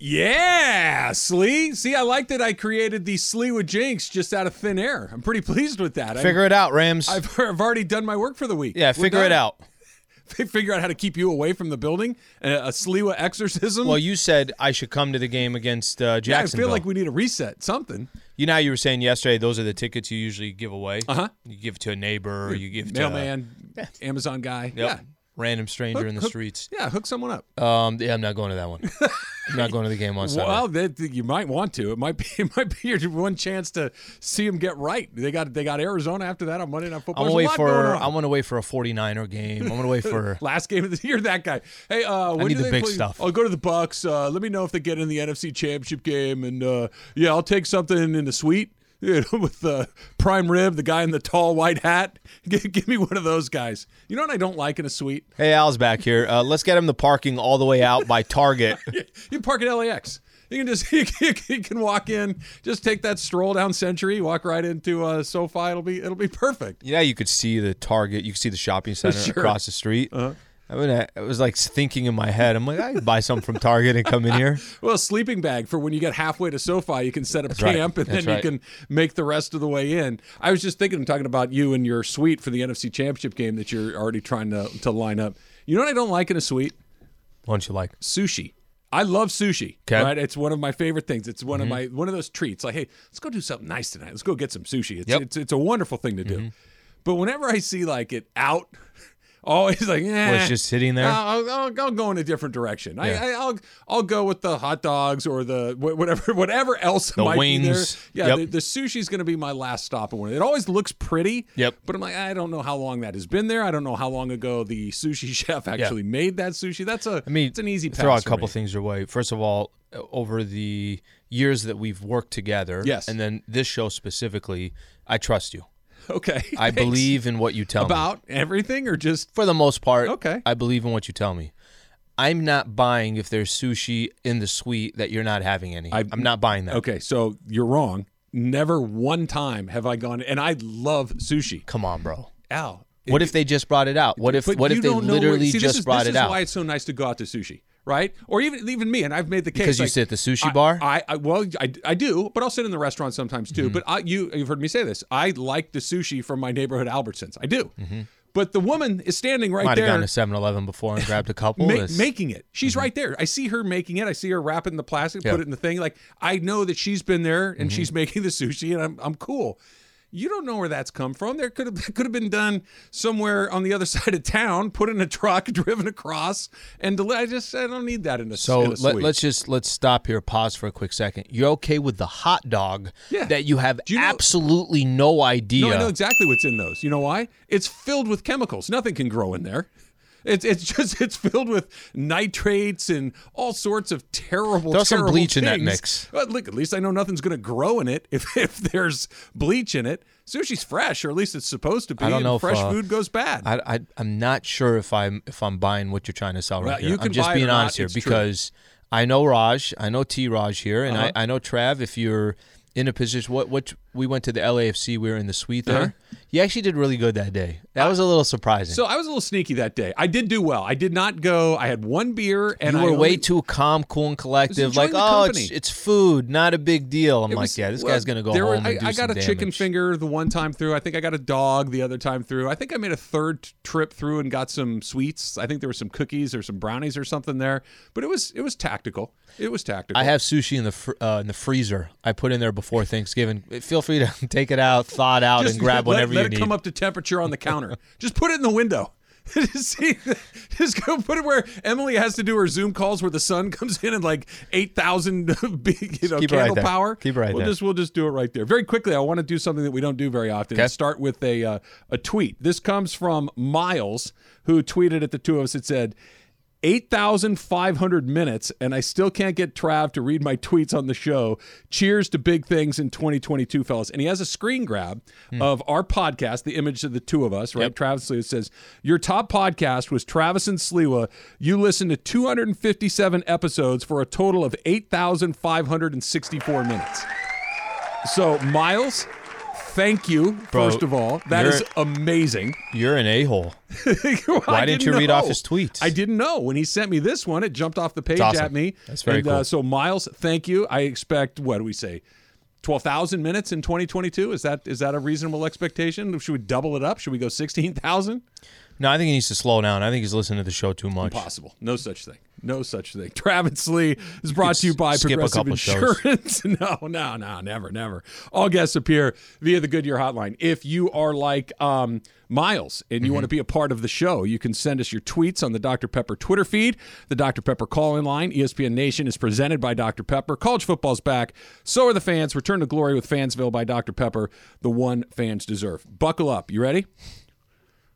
Yeah, Slee. See, I like that I created the Slee with Jinx just out of thin air. I'm pretty pleased with that. Figure it out, Rams. I've, I've already done my work for the week. yeah, We're figure it out. Figure out how to keep you away from the building. A, a Sliwa exorcism. Well, you said I should come to the game against uh, yeah, I Jacksonville. feel like we need a reset. Something. you know, you were saying yesterday. Those are the tickets you usually give away. Uh huh. You give to a neighbor, or you give to a Mailman, Amazon guy. yep, Yeah. Random stranger in the Hook- streets. Yeah, hook someone up. Um, yeah, I'm not going to that one. I'm not going to the game on Sunday. Well, that, you might want to. It might be. It might be your one chance to see them get right. They got. They got Arizona after that on Monday Night Football. I'm wait for. I'm gonna wait for a 49er game. I'm gonna wait for last game of the year. That guy. Hey, uh, when need do the big play? stuff. I'll go to the Bucks. Uh, let me know if they get in the NFC Championship game, and uh, yeah, I'll take something in the suite. You know, with the prime rib, the guy in the tall white hat. Give, give me one of those guys. You know what I don't like in a suite? Hey, Al's back here. Uh, let's get him the parking all the way out by Target. You can park at LAX. You can just you can, you can walk in, just take that stroll down Century, walk right into uh, SoFi. It'll be it'll be perfect. yeah, you could see the Target. You could see the shopping center Sure. across the street. Uh-huh. I mean, I, I was like thinking in my head. I'm like, I could buy some from Target and come in here. Well, a sleeping bag for when you get halfway to SoFi, you can set up right. camp and That's then right. you can make the rest of the way in. I was just thinking, I'm talking about you and your suite for the NFC Championship game that you're already trying to, to line up. You know what I don't like in a suite? What don't you like? Sushi. I love sushi. 'Kay. Right, it's one of my favorite things. It's one of mm-hmm. my one of those treats. Like, hey, let's go do something nice tonight. Let's go get some sushi. It's Yep. it's, it's a wonderful thing to do. Mm-hmm. But whenever I see like it out, always like, yeah, Well, it's just sitting there? I'll, I'll, I'll go in a different direction. Yeah. I, I, I'll I'll go with the hot dogs or the whatever whatever else The might be there. Yeah, Yep. the, the sushi's going to be my last stop one. It always looks pretty. Yep. But I'm like, I don't know how long that has been there. I don't know how long ago the sushi chef actually made that sushi. That's a I mean, it's an easy throw a couple me. things your way. First of all, over the years that we've worked together, Yes. and then this show specifically, I trust you. Okay. I thanks. believe in what you tell me. about everything or just For the most part, Okay. I believe in what you tell me. I'm not buying if there's sushi in the suite that you're not having any. I, am not buying that. okay. So you're wrong. Never one time have I gone, and I love sushi. Come on, bro. Al. What if they just brought it out? What if what if they don't where- literally see, just is- brought this it is out? why it's so nice to go out to sushi, right? Or even even me, and I've made the case Because you like, sit at the sushi I- bar? I, I well, I, I do, but I'll sit in the restaurant sometimes Mm-hmm. too. But I, you you've heard me say this. I like the sushi from my neighborhood Albertsons. I do. But the woman is standing right Mm-hmm. Might have gone to 7-Eleven before and grabbed a couple. ma- making it. She's right there. I see her making it. I see her wrapping the plastic, Yeah. put it in the thing. Like I know that she's been there and Mm-hmm. she's making the sushi, and I'm I'm cool. You don't know where that's come from. There could have could have been done somewhere on the other side of town, put in a truck, driven across, and deli- I just I don't need that in a So in a let, us just let's stop here. Pause for a quick second. You're okay with the hot dog Yeah. that you have you know- absolutely no idea. No, I know exactly what's in those. You know why? It's filled with chemicals. Nothing can grow in there. It's it's just it's filled with nitrates and all sorts of terrible. Some terrible bleach in that mix. Well, look, at least I know nothing's going to grow in it if if there's bleach in it. Sushi's fresh, or at least it's supposed to be. I don't know if, fresh uh, food goes bad. I, I I'm not sure if I'm if I'm buying what you're trying to sell right Well, here. you I'm can just buy it being honest here it's true. because I know Raj, I know T Raj here, and Uh-huh. I, I know Trav. If you're in a position, what what we went to the LAFC, we were in the suite there. Uh-huh. You actually did really good that day. That was a little surprising. so I was a little sneaky that day. I did do well. I did not go. I had one beer, and you I were way too calm, cool, and collective. Like, oh, it's, it's food, not a big deal. I'm like, yeah, this well, guy's gonna go there home were- I, I got a chicken finger the one time through. I think I got a dog the other time through. I think I made a third trip through and got some sweets. I think there were some cookies or some brownies or something there. But it was it was tactical. It was tactical. I have sushi in the fr- uh, in the freezer. I put in there before Thanksgiving. Feel free to take it out, thaw it out, just and grab let, whenever let you it come up to temperature on the counter. just put it in the window. See, just go put it where Emily has to do her Zoom calls where the sun comes in and like eight thousand big, you know, Keep it right candle there. power. Keep it right we'll there. Just we'll just do it right there. Very quickly, I want to do something that we don't do very often. Okay. Start with a uh, a tweet. This comes from Miles, who tweeted at the two of us. It said, 8,500 minutes, and I still can't get Trav to read my tweets on the show. Cheers to big things in 2022, fellas. And he has a screen grab hmm. of our podcast, the image of the two of us, right? Yep. Travis Sliwa says, Your top podcast was Travis and Sliwa. You listened to 257 episodes for a total of 8,564 minutes. So, Miles, thank you, Bro, first of all. That is amazing. You're an a hole. Why didn't you read off his tweets? I didn't know. When he sent me this one, it jumped off the page awesome. at me. That's very and, Uh, cool. so, Miles, thank you. I expect, what do we say? 12,000 minutes in 2022? Is that is that a reasonable expectation? Should we double it up? Should we go 16,000? No, I think he needs to slow down. I think he's listening to the show too much. Possible. No such thing. No such thing. Travis Lee is brought to you by Progressive. Insurance. no, no, no, never, never. All guests appear via the Goodyear hotline. If you are like um, Miles and you want Mm-hmm. to be a part of the show, you can send us your tweets on the Dr. Pepper Twitter feed, the Dr. Pepper call in line. ESPN Nation is presented by Dr. Pepper. College football's back. So are the fans. Return to glory with Fansville by Dr. Pepper, the one fans deserve. Buckle up. You ready?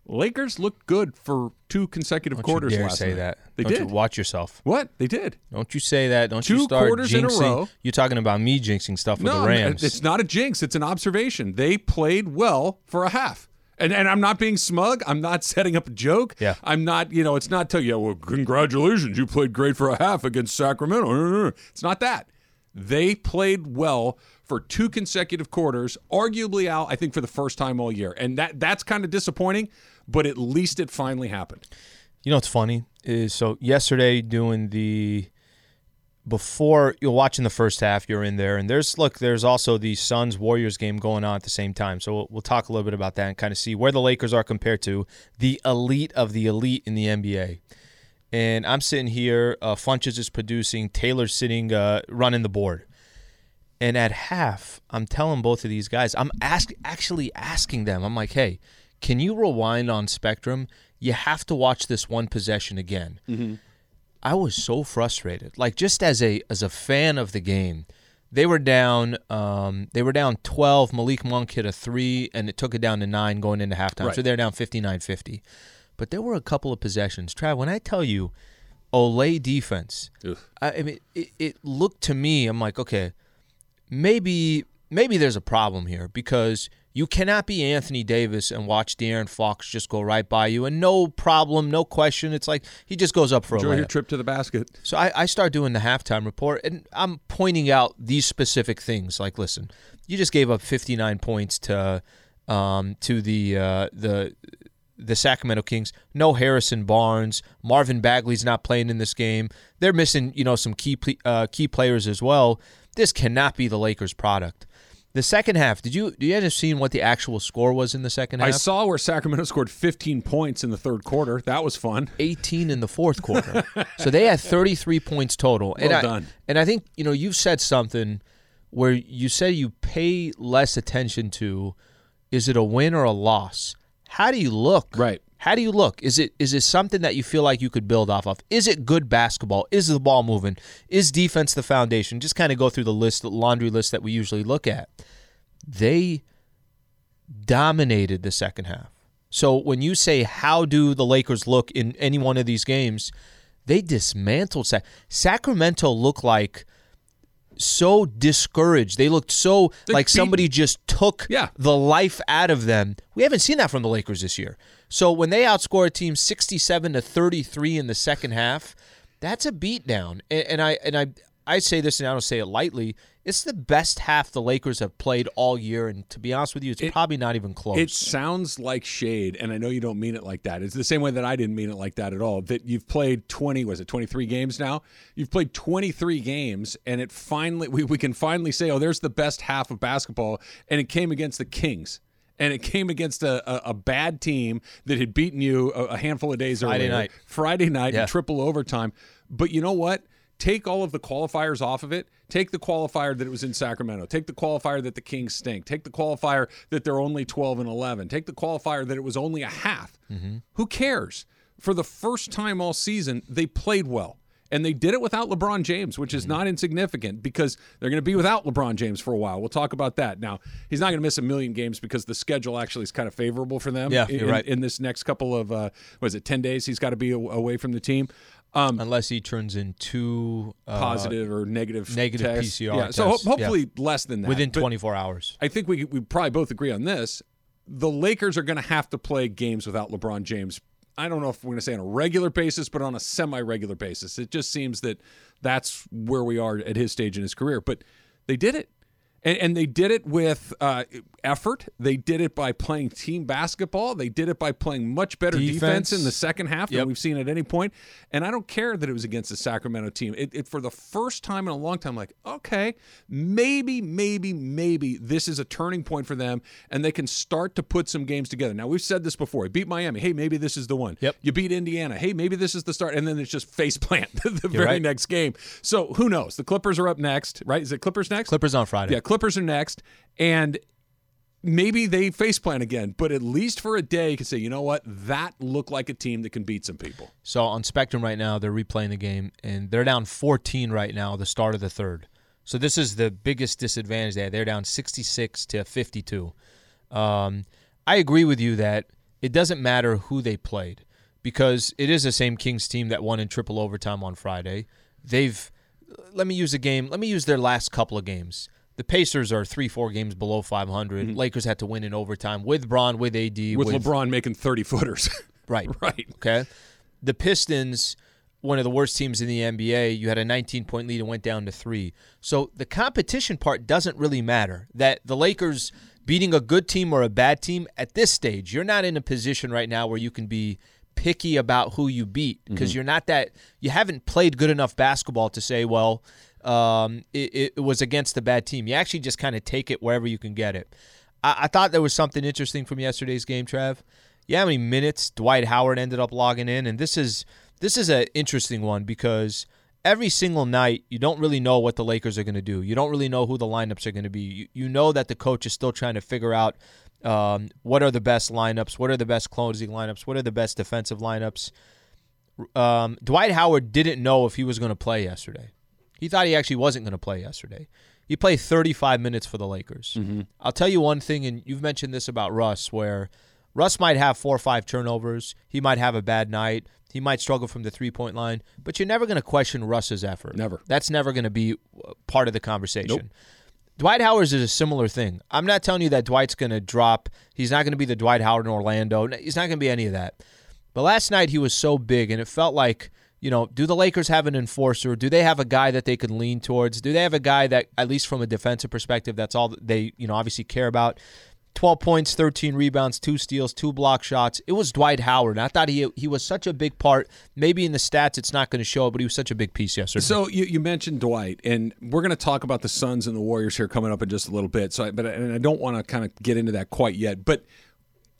Lakers looked good for two consecutive Don't quarters you dare last say night. that. They Don't did. You watch yourself. What? They did. Don't you say that. Don't Two you start quarters in a jinxing. row. You're talking about me jinxing stuff with no, the Rams. it's not a jinx. It's an observation. They played well for a half. And, and I'm not being smug. I'm not setting up a joke. Yeah. I'm not, you know, it's not telling you, well, congratulations, you played great for a half against Sacramento. It's not that. They played well for two consecutive quarters, arguably out, I think, for the first time all year. And that that's kind of disappointing, but at least it finally happened. You know what's funny is so yesterday doing the before you're watching the first half, you're in there, and there's look, there's also the Suns Warriors game going on at the same time. So we'll, we'll talk a little bit about that and kind of see where the Lakers are compared to the elite of the elite in the NBA. And I'm sitting here, uh, Funches is producing, Taylor's sitting uh, running the board. And at half, I'm telling both of these guys, I'm ask actually asking them, I'm like, hey, can you rewind on Spectrum? You have to watch this one possession again. I was so frustrated. Like just as a as a fan of the game, they were down. Um, they were down 12. Malik Monk hit a three, and it took it down to nine going into halftime. Right. So they're down 59-50. But there were a couple of possessions. Trav, when I tell you, Olé defense, I, I mean, it, it looked to me. I'm like, okay, maybe maybe there's a problem here because you cannot be Anthony Davis and watch De'Aaron Fox just go right by you and no problem, no question. It's like he just goes up for Enjoy a your trip to the basket. So I, I start doing the halftime report and I'm pointing out these specific things. Like, listen, you just gave up 59 points to um, to the uh, the the Sacramento Kings. No Harrison Barnes, Marvin Bagley's not playing in this game. They're missing you know some key uh, key players as well. This cannot be the Lakers' product. The second half, did you did you guys seen what the actual score was in the second half? I saw where Sacramento scored 15 points in the third quarter. That was fun. 18 in the fourth quarter. so they had 33 points total. and Well I, done. And I think, you know, you've said something where you say you pay less attention to is it a win or a loss? How do you look? Right. How do you look? Is it is it something that you feel like you could build off of? Is it good basketball? Is the ball moving? Is defense the foundation? Just kind of go through the list, the laundry list that we usually look at. They dominated the second half. So when you say how do the Lakers look in any one of these games, they dismantled Sac- Sacramento looked like so discouraged. They looked so They like beat- somebody just took Yeah. the life out of them. We haven't seen that from the Lakers this year. So when they outscore a team 67 to 33 in the second half, that's a beatdown. And, and I and I I say this and I don't say it lightly. It's the best half the Lakers have played all year, and to be honest with you, it's probably not even close. It sounds like shade, and I know you don't mean it like that. It's the same way that I didn't mean it like that at all. That you've played 20, was it 23 games now? You've played 23 games, and it finally, we, we can finally say, oh, there's the best half of basketball, and it came against the Kings. And it came against a, a, a bad team that had beaten you a, a handful of days Friday earlier. night. Friday night Yeah. in triple overtime. But you know what? Take all of the qualifiers off of it. Take the qualifier that it was in Sacramento. Take the qualifier that the Kings stink. Take the qualifier that they're only 12 and 11. Take the qualifier that it was only a half. Who cares? For the first time all season, they played well. And they did it without LeBron James, which is not insignificant because they're going to be without LeBron James for a while. We'll talk about that. Now, he's not going to miss a million games because the schedule actually is kind of favorable for them Yeah, in, right. in this next couple of, uh, was it, 10 days? He's got to be away from the team. Um, unless he turns in two uh, positive or negative negative tests. PCR Yeah, so ho- tests, yeah. hopefully less than that. within But 24 hours. I think we we probably both agree on this. The Lakers are going to have to play games without LeBron James. I don't know if we're going to say on a regular basis, but on a semi-regular basis. It just seems that that's where we are at his stage in his career. But they did it. And, and they did it with uh, effort. They did it by playing team basketball. They did it by playing much better defense, Defense. in the second half than we've seen at any point. And I don't care that it was against the Sacramento team. It, it for the first time in a long time, like okay, maybe, maybe, maybe this is a turning point for them, and they can start to put some games together. Now we've said this before. You beat Miami. Hey, maybe this is the one. Yep. You beat Indiana. Hey, maybe this is the start, and then it's just face plant the very right. next game. So who knows? The Clippers are up next, right? Is it Clippers next? Clippers on Friday. Yeah, Clippers are next, and maybe they faceplant again. But at least for a day, you can say, you know what, that looked like a team that can beat some people. So on Spectrum right now, they're replaying the game, and they're down 14 right now, the start of the third. So this is the biggest disadvantage they had. They're down 66 to 52. Um, I agree with you that it doesn't matter who they played because it is the same Kings team that won in triple overtime on Friday. They've let me use a game. Let me use their last couple of games. The Pacers are three, four games below 500. Lakers had to win in overtime with Bron, with AD, Mm-hmm. With, LeBron making 30 footers. Right. right. Okay. The Pistons, one of the worst teams in the NBA, you had a 19 point lead and went down to three. So the competition part doesn't really matter. That the Lakers beating a good team or a bad team at this stage, you're not in a position right now where you can be picky about who you beat because you're not that, you haven't played good enough basketball to say, well, um, it, it was against a bad team. You actually just kind of take it wherever you can get it. I, I thought there was something interesting from yesterday's game, Trav. Yeah, how many minutes Dwight Howard ended up logging in, and this is this is an interesting one because every single night you don't really know what the Lakers are going to do. You don't really know who the lineups are going to be. You, you know that the coach is still trying to figure out um, what are the best lineups, what are the best closing lineups, what are the best defensive lineups. Um, Dwight Howard didn't know if he was going to play yesterday. He thought he actually wasn't going to play yesterday. He played 35 minutes for the Lakers. I'll tell you one thing, and you've mentioned this about Russ, where Russ might have four or five turnovers. He might have a bad night. He might struggle from the three point line, but you're never going to question Russ's effort. Never. That's never going to be uh, part of the conversation. Dwight Howard is a similar thing. I'm not telling you that Dwight's going to drop. He's not going to be the Dwight Howard in Orlando. He's not going to be any of that. But last night he was so big, and it felt like, you know, do the Lakers have an enforcer? Do they have a guy that they could lean towards? Do they have a guy that, at least from a defensive perspective, that's all they, you know, obviously care about? 12 points, 13 rebounds, two steals, two block shots. It was Dwight Howard. And I thought he he was such a big part. Maybe in the stats it's not going to show, but he was such a big piece yesterday. So you, you mentioned Dwight, and we're going to talk about the Suns and the Warriors here coming up in just a little bit. So, I, but and I don't want to kind of get into that quite yet. But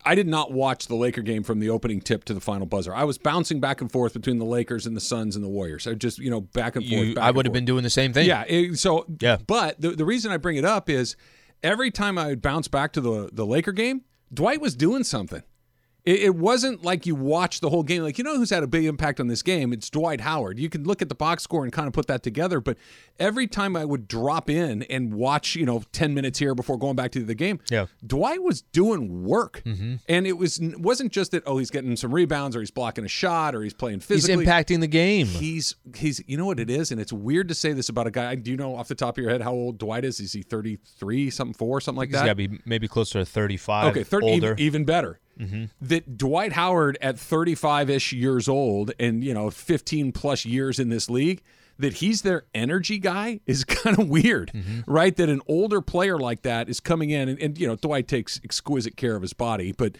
I did not watch the Laker game from the opening tip to the final buzzer. I was bouncing back and forth between the Lakers and the Suns and the Warriors. I just you know back and forth. You- back I would have been doing the same thing. Yeah. it- so Yeah. But the the reason I bring it up is every time I would bounce back to the the Laker game, Dwight was doing something. It, it wasn't like you watched the whole game. Like you know who's had a big impact on this game? It's Dwight Howard. You can look at the box score and kind of put that together. But every time I would drop in and watch, you know, ten minutes here before going back to the game, Yeah. Dwight was doing work, Mm-hmm. and it was wasn't just that. Oh, he's getting some rebounds, or he's blocking a shot, or he's playing physically. He's impacting the game. He's he's you know what it is, and it's weird to say this about a guy. Do you know off the top of your head how old Dwight is? Is he thirty three, something four, something like He's that? got to be maybe closer to 35. okay, 30, older. even, even better. Mm-hmm. That Dwight Howard at thirty five ish years old, and you know fifteen plus years in this league. That he's their energy guy is kind of weird, Mm-hmm. right? That an older player like that is coming in, and, and you know Dwight takes exquisite care of his body, but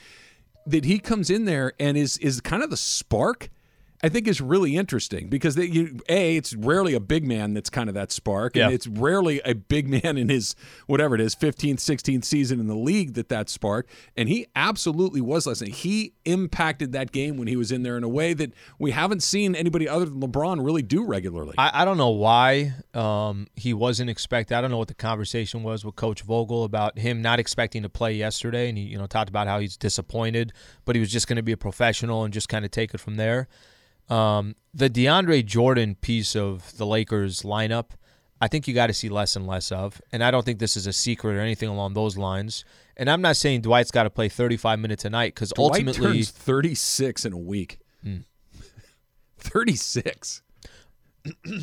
that he comes in there and is is kind of the spark I think is really interesting because they, you, a it's rarely a big man that's kind of that spark, and Yeah. it's rarely a big man in his whatever it is 15th, 16th season in the league that that spark, and he absolutely was last night. He impacted that game when he was in there in a way that we haven't seen anybody other than LeBron really do regularly. I, I don't know why um, he wasn't expected. I don't know what the conversation was with Coach Vogel about him not expecting to play yesterday, and he you know talked about how he's disappointed, but he was just going to be a professional and just kind of take it from there. Um, the DeAndre Jordan piece of the Lakers lineup, I think you got to see less and less of, and I don't think this is a secret or anything along those lines. And I'm not saying Dwight's got to play 35 minutes a night because ultimately, turns 36 in a week. 36.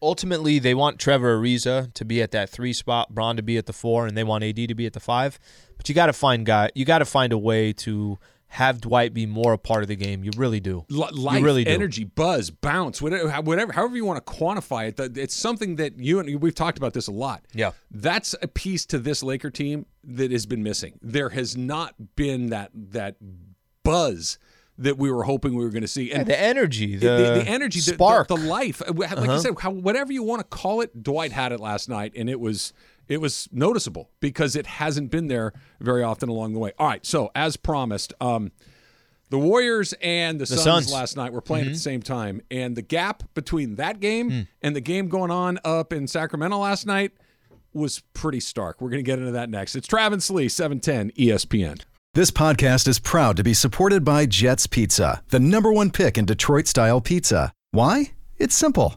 Ultimately, they want Trevor Ariza to be at that three spot, Bron to be at the four, and they want AD to be at the five. But you got to find guy. You got to find a way to have Dwight be more a part of the game. You really do. L- life, you really do. energy, buzz, bounce, whatever, whatever, however you want to quantify it. It's something that you and we've talked about this a lot. Yeah. that's a piece to this Laker team that has been missing. There has not been that that buzz that we were hoping we were going to see. Yeah, And the energy, the, the, the energy, spark. the, the life. Uh, Like I said, how, whatever you want to call it, Dwight had it last night, and it was it was noticeable because it hasn't been there very often along the way. All right, so as promised, um, the Warriors and the, Suns, Suns. last night were playing at the same time, and the gap between that game Hmm. and the game going on up in Sacramento last night was pretty stark. We're going to get into that next. It's Travis Lee, E 710 ESPN. This podcast is proud to be supported by Jets Pizza, the number one pick in Detroit style pizza. Why? It's simple.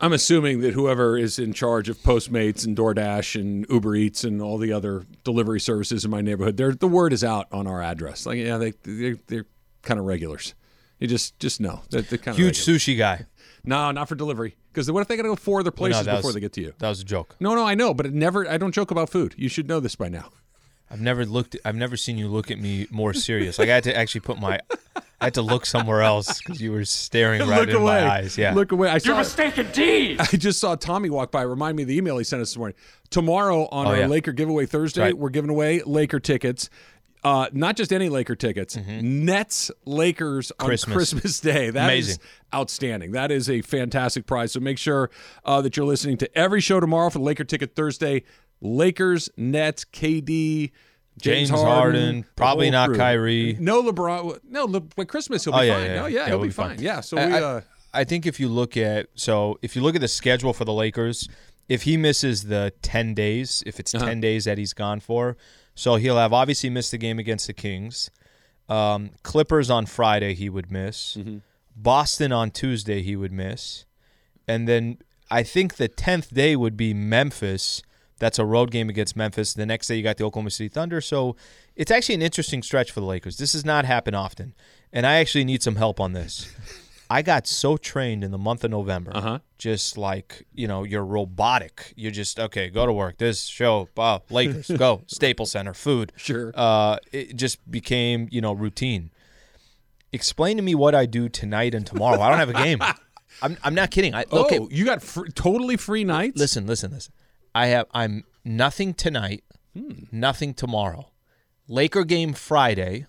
I'm assuming that whoever is in charge of Postmates and DoorDash and Uber Eats and all the other delivery services in my neighborhood, they're, the word is out on our address. Like, yeah, they they're, they're kind of regulars. You just just know that they're kind of huge sushi guy. No, not for delivery. Because what if they got to go four other Well, no, places before was- they get to you? That was a joke. No, no, I know, but it never. I don't joke about food. You should know this by now. I've never looked. I've never seen you look at me more serious. Like I had to actually put my. I had to look somewhere else because you were staring right Look in away. my eyes. Yeah. Look away. I saw, mistaken, indeed. I just saw Tommy walk by. Remind me of the email he sent us this morning. Tomorrow on Oh, our yeah. Laker giveaway Thursday, right. we're giving away Laker tickets. Uh, not just any Laker tickets, Nets Lakers on Mm-hmm. Christmas. Christmas Day. That is Amazing. outstanding. That is a fantastic prize. So make sure uh, that you're listening to every show tomorrow for Laker Ticket Thursday. Lakers, Nets, KD, James, James Harden, the probably not crew. Kyrie. No LeBron. No, Le- by Christmas he'll be Oh, yeah, fine. yeah, no, yeah. yeah, he'll we'll be fine. Yeah. So I, we. I- Uh, I think if you look at so if you look at the schedule for the Lakers, if he misses the ten days, if it's Uh-huh. ten days that he's gone for, so he'll have obviously missed the game against the Kings. Um, Clippers on Friday he would miss. Mm-hmm. Boston on Tuesday he would miss, and then I think the tenth day would be Memphis. That's a road game against Memphis. The next day you got the Oklahoma City Thunder. So it's actually an interesting stretch for the Lakers. This does not happen often, and I actually need some help on this. I got so trained in the month of November. Uh-huh. Just like, you know, you're robotic. You're just, okay, go to work. This show, wow, Lakers, go. Staples Center, food. Sure. Uh, it just became, you know, routine. Explain to me what I do tonight and tomorrow. I don't have a game. I'm, I'm not kidding. I, oh, okay, you got fr- totally free nights. listen, listen, listen. I have, I'm nothing tonight, Hmm. nothing tomorrow. Laker game Friday,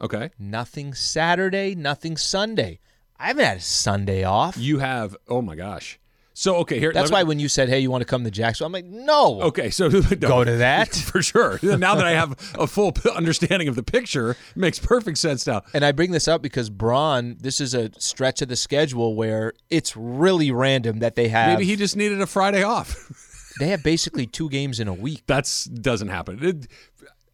Okay. nothing Saturday, nothing Sunday. I haven't had a Sunday off. You have. Oh my gosh. So okay, here. That's let why when you said, "Hey, you want to come to Jacksonville?" I'm like, "No." Okay, so Go to that. for sure. Now that I have a full understanding of the picture, it makes perfect sense now. And I bring this up because Braun, this is a stretch of the schedule where it's really random that they have. Maybe he just needed a Friday off. they have basically two games in a week. That's doesn't happen. It,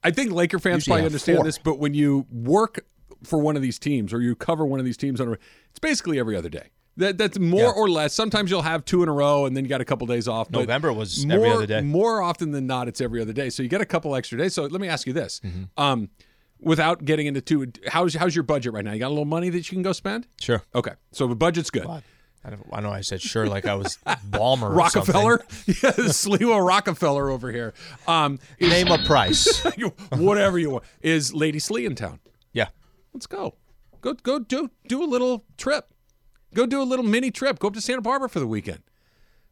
I think Laker fans Usually probably understand four. this, but when you work for one of these teams or you cover one of these teams on a, it's basically every other day. That that's more Yeah. or less. Sometimes you'll have two in a row and then you got a couple days off. November was more, every other day. More often than not, it's every other day. So you get a couple extra days. So let me ask you this: Mm-hmm. um, without getting into two, how's how's your budget right now? You got a little money that you can go spend? Sure. Okay, so the budget's good. I, don't, I know I said sure like I was Ballmer. Rockefeller, yeah, Sliwa Rockefeller over here. Um, is- Name a price. whatever you want. Is Lady Slee in town? yeah. Let's go. Go go do do a little trip. Go do a little mini trip. Go up to Santa Barbara for the weekend.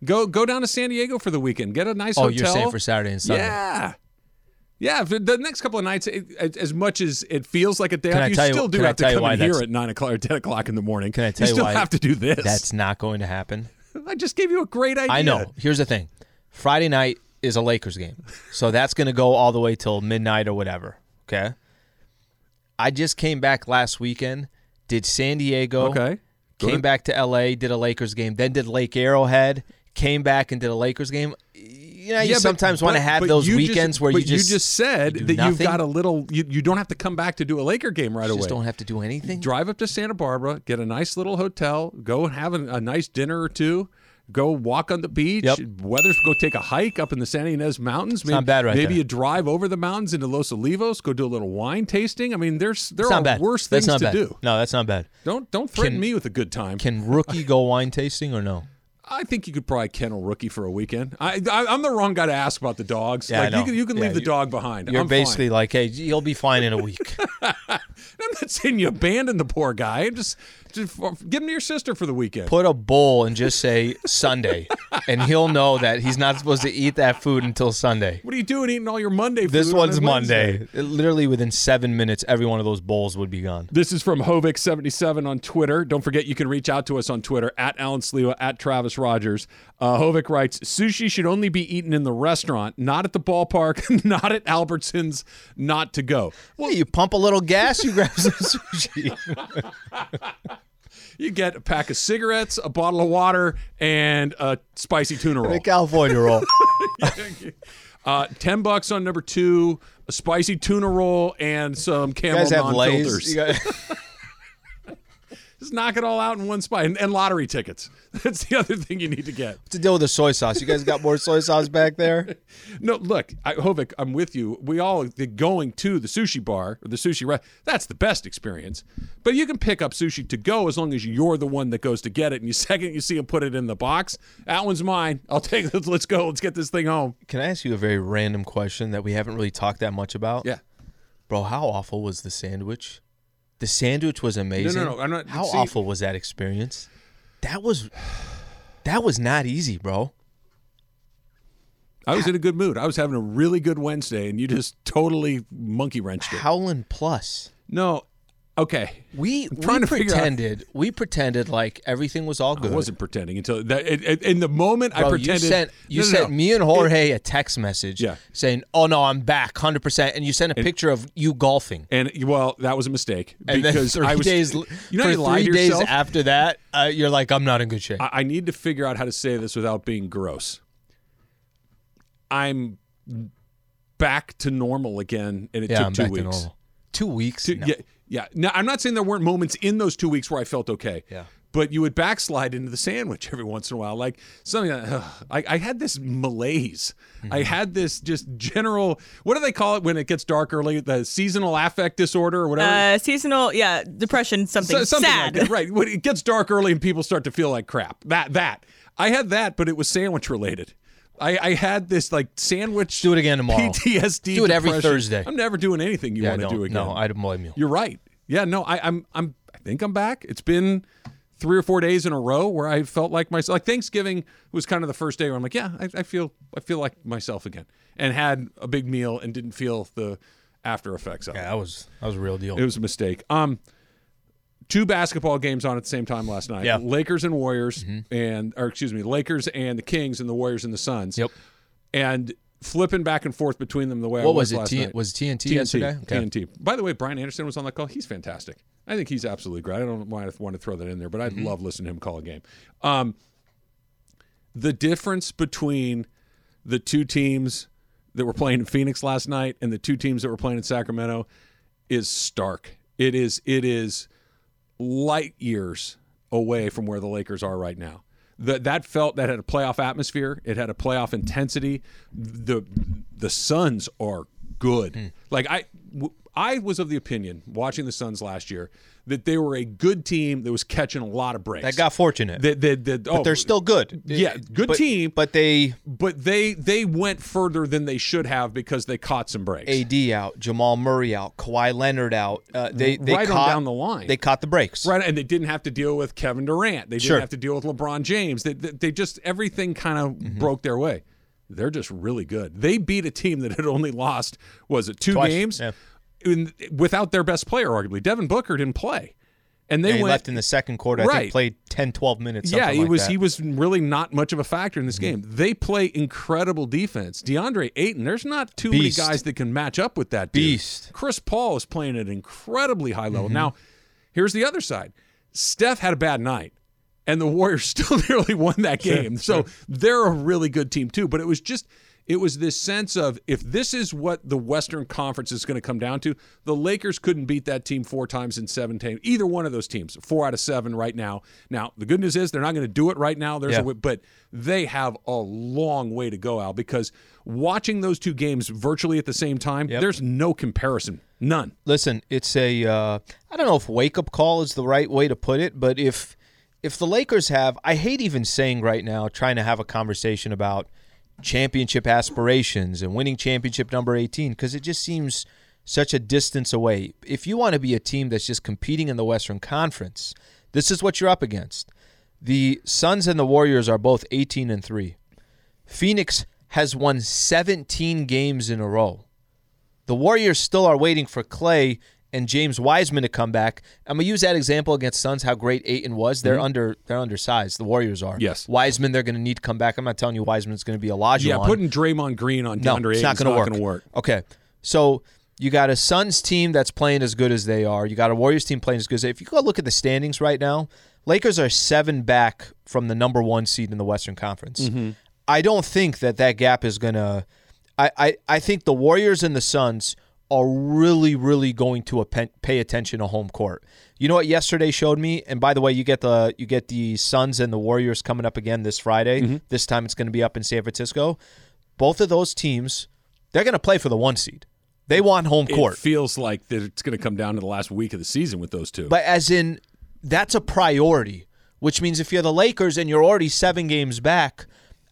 Go go down to San Diego for the weekend. Get a nice Oh, hotel. you're saying for Saturday and Sunday? Yeah. Yeah, for the next couple of nights, it, it- as much as it feels like a day off, you still do have to come in here at nine o'clock or ten o'clock in the morning. Can I tell you you still why have to do this? That's not going to happen. I just gave you a great idea. I know. Here's the thing. Friday night is a Lakers game. So that's going to go all the way till midnight or whatever. Okay. I just came back last weekend. Did San Diego Okay. came back to LA, did a Lakers game, then did Lake Arrowhead, came back and did a Lakers game. You know, you sometimes want to have but those you just- weekends where you just you just said you that you've got a little. You, you don't have to come back to do a Laker game right you away. just don't have to do anything. Drive up to Santa Barbara, get a nice little hotel, go and have a, a nice dinner or two. Go walk on the beach. Yep. Weather. Go take a hike up in the Santa Ynez Mountains. Maybe, not bad right Maybe there. you drive over the mountains into Los Olivos. Go do a little wine tasting. I mean, there's there It's are bad. worse that's things not to bad. do. No, that's not bad. Don't don't threaten Can- me with a good time. Can rookie go wine tasting or no? I think you could probably kennel rookie for a weekend. I, I I'm the wrong guy to ask about the dogs. Yeah, I like know. you can you can Yeah, leave the you- dog behind. You're I'm fine. basically like, hey, you'll be fine in a week. I'm not saying you abandon the poor guy. Just, just give him to your sister for the weekend. Put a bowl and just say Sunday, and he'll know that he's not supposed to eat that food until Sunday. what are you doing eating all your Monday food? This one's Wednesday? Monday. It- literally within seven minutes, every one of those bowls would be gone. This is from Hovik77 on Twitter. Don't forget you can reach out to us on Twitter at Alan Sliwa, at Travis Rogers. Uh, Hovik writes Sushi should only be eaten in the restaurant, not at the ballpark, not at Albertsons, not to go. Well, you pump a little gas, you grab sushi. You get a pack of cigarettes, a bottle of water, and a spicy tuna roll. the California roll. Uh, 10 bucks on number two, a spicy tuna roll, and some You camel guys have non-filters. Lays. You got- Just knock it all out in one spot. And, and lottery tickets. That's the other thing you need to get. What's the deal with the soy sauce? You guys got more soy sauce back there? No, look, I, Hovik, I'm with you. We all the going to the sushi bar or the sushi restaurant. That's the best experience. But you can pick up sushi to go as long as you're the one that goes to get it. And you second you see him put it in the box, that one's mine. I'll take it. Let's go. Let's get this thing home. Can I ask you a very random question that we haven't really talked that much about? Yeah. Bro, how awful was the sandwich? The sandwich was amazing. no, no, I'm not- How see- awful was that experience? That was that was not easy, bro. I was in a good mood. I was having a really good Wednesday, and you just totally monkey wrenched it. Howlin' plus. No, okay. We, trying we to figure out- pretended we pretended like everything was all good. I wasn't pretending until that. it- it- in the moment, I pretended. you sent you No, no, sent no. me and Jorge a text message Yeah. saying, "Oh no, I'm back, hundred percent," and you sent a picture of you golfing. And well, that was a mistake And because three I was. days, you know, for you three days yourself. after that, uh, you're like, "I'm not in good shape." I, I need to figure out how to say this without being gross. I'm back to normal again, and it yeah, took I'm two back weeks. To normal. Two weeks. Two- No. Yeah, yeah. Now, I'm not saying there weren't moments in those two weeks where I felt okay. Yeah. But you would backslide into the sandwich every once in a while, like something. Like, I, I had this malaise. Mm-hmm. I had this just general. What do they call it when it gets dark early? The seasonal affect disorder or whatever. Uh, seasonal, yeah, depression, something, So- something sad. like that, right? When it gets dark early and people start to feel like crap. That that I had that, but it was sandwich related. I, I had this like sandwich. Do it again tomorrow. PTSD. Do it every depression. Thursday. I'm never doing anything you yeah, want to do again. no, I don't blame you. You're right. Yeah, no, I, I'm I'm I think I'm back. It's been three or four days in a row where I felt like myself. Like Thanksgiving was kind of the first day where I'm like, yeah, I, I feel I feel like myself again, and had a big meal and didn't feel the after effects of it. Yeah, that was that was a real deal. It was a mistake. Um, two basketball games on at the same time last night. Yeah. Mm-hmm. Lakers and Warriors, and or excuse me, Lakers and the Kings, and the Warriors and the Suns. Yep. And flipping back and forth between them the way I What was, was it? T- was it TNT, TNT, yesterday? Okay. TNT. By the way, Brian Anderson was on that call. He's fantastic. I think he's absolutely great. I don't want to, want to throw that in there, but I'd Mm-hmm. love listening to him call a game. Um, the difference between the two teams that were playing in Phoenix last night and the two teams that were playing in Sacramento is stark. It is it is light years away from where the Lakers are right now. That that felt that had a playoff atmosphere. It had a playoff intensity. The the Suns are good. Hmm. Like I w- I was of the opinion watching the Suns last year that they were a good team that was catching a lot of breaks. that got fortunate. that, that, that, oh, but they're still good. Yeah, good But- team. But they but they they went further than they should have because they caught some breaks. AD out, Jamal Murray out, Kawhi Leonard out. Uh, they they Right caught, down the line. They caught the breaks. Right, and they didn't have to deal with Kevin Durant. They didn't Sure. have to deal with LeBron James. They, they, they just everything kind of Mm-hmm. broke their way. They're just really good. They beat a team that had only lost was it two Twice, games yeah. In, without their best player. Arguably, Devin Booker didn't play, and they he went left in the second quarter. I Right. think played 10, 12 minutes. yeah, he like was that. Mm-hmm. he was really not much of a factor in this game. They play incredible defense. DeAndre Ayton, there's not too Beast. many guys that can match up with that dude. Beast. Mm-hmm. Chris Paul is playing at an incredibly high level. Now, here's the other side. Steph had a bad night, and the Warriors still nearly won that game. so they're a really good team too. But it was just it was this sense of if this is what the Western Conference is going to come down to, the Lakers couldn't beat that team four times in seven games. Either one of those teams, four out of seven right now. Now the good news is they're not going to do it right now. There's Yeah. a but they have a long way to go, Al, because watching those two games virtually at the same time, Yep. there's no comparison, none. listen, it's a uh, I don't know if wake up call is the right way to put it, but if if the Lakers have, I hate even saying right now, trying to have a conversation about championship aspirations and winning championship number 18 because it just seems such a distance away. If you want to be a team that's just competing in the Western Conference, this is what you're up against. The Suns and the Warriors are both 18 and 3. Phoenix has won 17 games in a row. The Warriors still are waiting for Clay and James Wiseman to come back. I'm gonna use that example against Suns. How great Ayton was. They're under. They're undersized. The Warriors are. Mm-hmm. Yes. Wiseman. They're gonna need to come back. I'm not telling you Wiseman's gonna be a Olajuwon. Yeah, putting Draymond Green on no, DeAndre it's not gonna not work. going to work. Okay, so you got a Suns team that's playing as good as they are. You got a Warriors team playing as good as they. If you go look at the standings right now, Lakers are seven back from the number one seed in the Western Conference. Mm-hmm. I don't think that that gap is gonna. I, I, I think the Warriors and the Suns are really, really going to pay attention to home court. You know what yesterday showed me? And by the way, you get the you get the Suns and the Warriors coming up again this Friday. Mm-hmm. This time it's going to be up in San Francisco. Both of those teams, they're going to play for the one seed. They want home court. It feels like that it's going to come down to the last week of the season with those two. But as in, that's a priority, which means if you're the Lakers and you're already seven games back,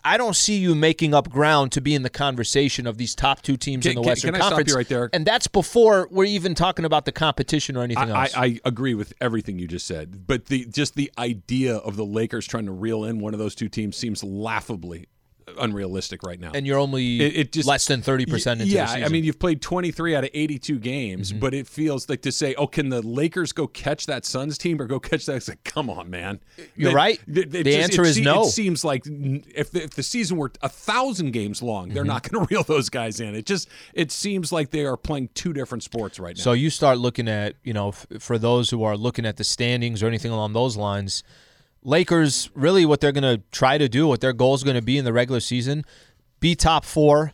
I don't see you making up ground to be in the conversation of these top two teams Can- in the can- Western can I stop you Conference. right there? And that's before we're even talking about the competition or anything I, else. I, I agree with everything you just said, but the just the idea of the Lakers trying to reel in one of those two teams seems laughably unrealistic right now. and you're only It- it just- less than 30% into yeah, the season. I mean, you've played 23 out of 82 games, Mm-hmm. but it feels like to say, oh, can the Lakers go catch that Suns team or go catch that? It's like, come on, man. You're They- right. they- they The just- answer it is no. It seems like if the, if the season were a thousand games long, Mm-hmm. they're not going to reel those guys in. It just it seems like they are playing two different sports right now. So you start looking at, you know, f- for those who are looking at the standings or anything along those lines, Lakers really what they're going to try to do, what their goal is going to be in the regular season, be top 4,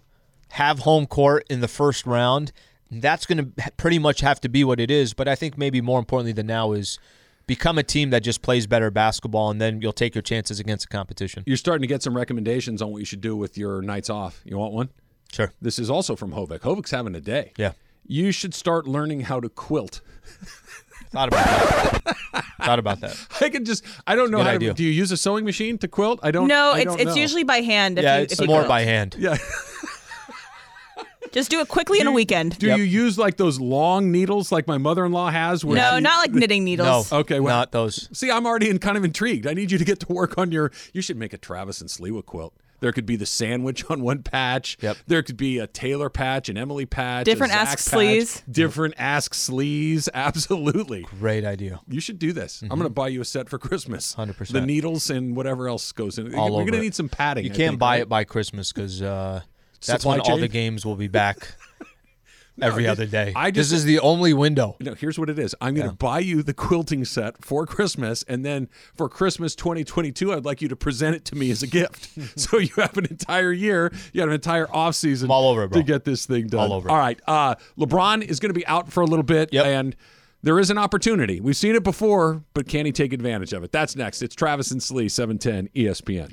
have home court in the first round. That's going to pretty much have to be what it is, but I think maybe more importantly than now is become a team that just plays better basketball and then you'll take your chances against the competition. You're starting to get some recommendations on what you should do with your nights off. You want one? Sure. This is also from Hovik. Hovik's having a day. Yeah. You should start learning how to quilt. Thought about that. Thought about that. I can just I don't know how idea. to do you use a sewing machine to quilt? I don't No, I it's don't it's know. usually by hand. If yeah, you, it's if you more quilt. by hand. Yeah. Just do it quickly in a weekend. Do Yep. you use like those long needles like my mother-in-law has where no, she- not like knitting needles. No. Okay, well- not those. See, I'm already in kind of intrigued. I need you to get to work on your you should make a Travis and Sliwa quilt. There could be the sandwich on one patch. Yep. There could be a Taylor patch, an Emily patch, Different a Zach ask patch, sleeves. different ask sleeves. Absolutely. Great idea. You should do this. I'm going to buy you a set for Christmas. 100%. The needles and whatever else goes in. All We're going to need some padding. You I can't think, buy right? it by Christmas because uh, that's Supply when all the games will be back every other day. I just- this is the only window. No, here's what it is. I'm going to buy you the quilting set for Christmas, and then for Christmas 2022, I'd like you to present it to me as a gift. so you have an entire year, you have an entire off season all over bro. to get this thing done. All over. All right. Uh, LeBron is going to be out for a little bit, Yep. and there is an opportunity. We've seen it before, but can he take advantage of it? That's next. It's Travis and Slee, E 710 ESPN.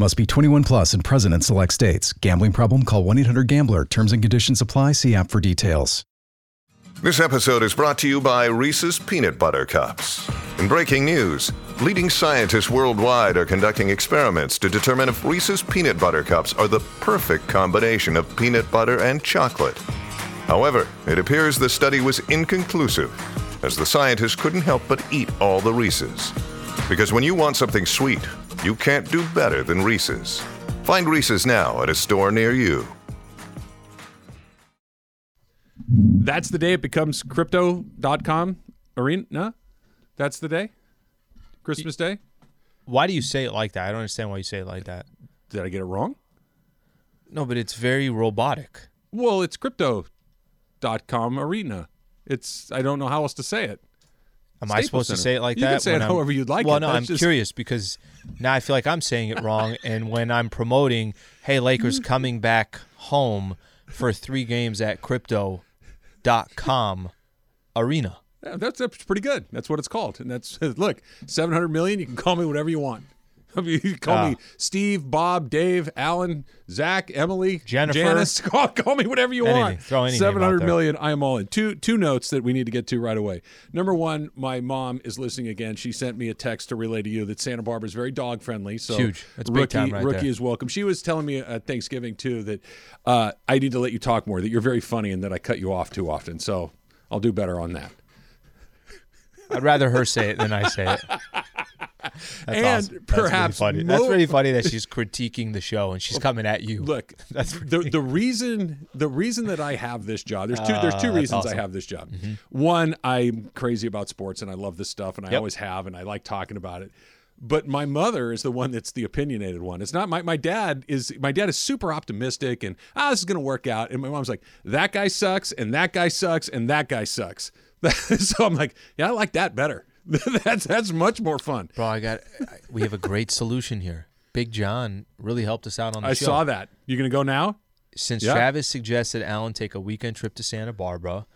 Must be 21 plus and present in select states. Gambling problem? Call 1 800 Gambler. Terms and conditions apply. See app for details. This episode is brought to you by Reese's Peanut Butter Cups. In breaking news, leading scientists worldwide are conducting experiments to determine if Reese's Peanut Butter Cups are the perfect combination of peanut butter and chocolate. However, it appears the study was inconclusive, as the scientists couldn't help but eat all the Reese's. Because when you want something sweet, You can't do better than Reese's. Find Reese's now at a store near you. That's the day it becomes crypto.com arena. No? That's the day? Christmas Day? Why do you say it like that? I don't understand why you say it like that. Did I get it wrong? No, but it's very robotic. Well, it's crypto.com arena. It's I don't know how else to say it. Am I Staples supposed to say it like You that? You can say it I'm- however you'd like Well, it. no, I'm just- curious because now I feel like I'm saying it wrong. and when I'm promoting, hey, Lakers coming back home for three games at crypto.com arena. Yeah, that's, that's pretty good. That's what it's called. And that's look, 700 million, you can call me whatever you want. I mean, you can call me Ah. Steve, Bob, Dave, Alan, Zach, Emily, Jennifer. Janice. Call, call me whatever you Anything. want. Throw any name out 700 there. million, I am all in. Two two notes that we need to get to right away. Number one, my mom is listening again. She sent me a text to relay to you that Santa Barbara is very dog friendly. So Huge. That's big rookie, time right rookie there. is welcome. She was telling me at Thanksgiving too that uh, I need to let you talk more. That you're very funny and that I cut you off too often. So I'll do better on that. I'd rather her say it than I say it. That's And awesome. That's really perhaps funny. That's really funny that she's critiquing the show and she's coming at you. Look, That's the the reason the reason that I have this job. There's two there's two Ah, reasons I awesome. Mm-hmm. have this job. One, I'm crazy about sports and I love this stuff and I Yep. always have and I like talking about it. But my mother is the one that's the opinionated one. It's not my my dad is my dad is super optimistic and ah this is gonna work out. And my mom's like that guy sucks and that guy sucks and that guy sucks. so I'm like yeah I like that better. that's that's much more fun. Bro, I got. I- We have a great solution here. Big John really helped us out on the I show. I saw that. You gonna go now? Since Yeah. Travis suggested Alan take a weekend trip to Santa Barbara,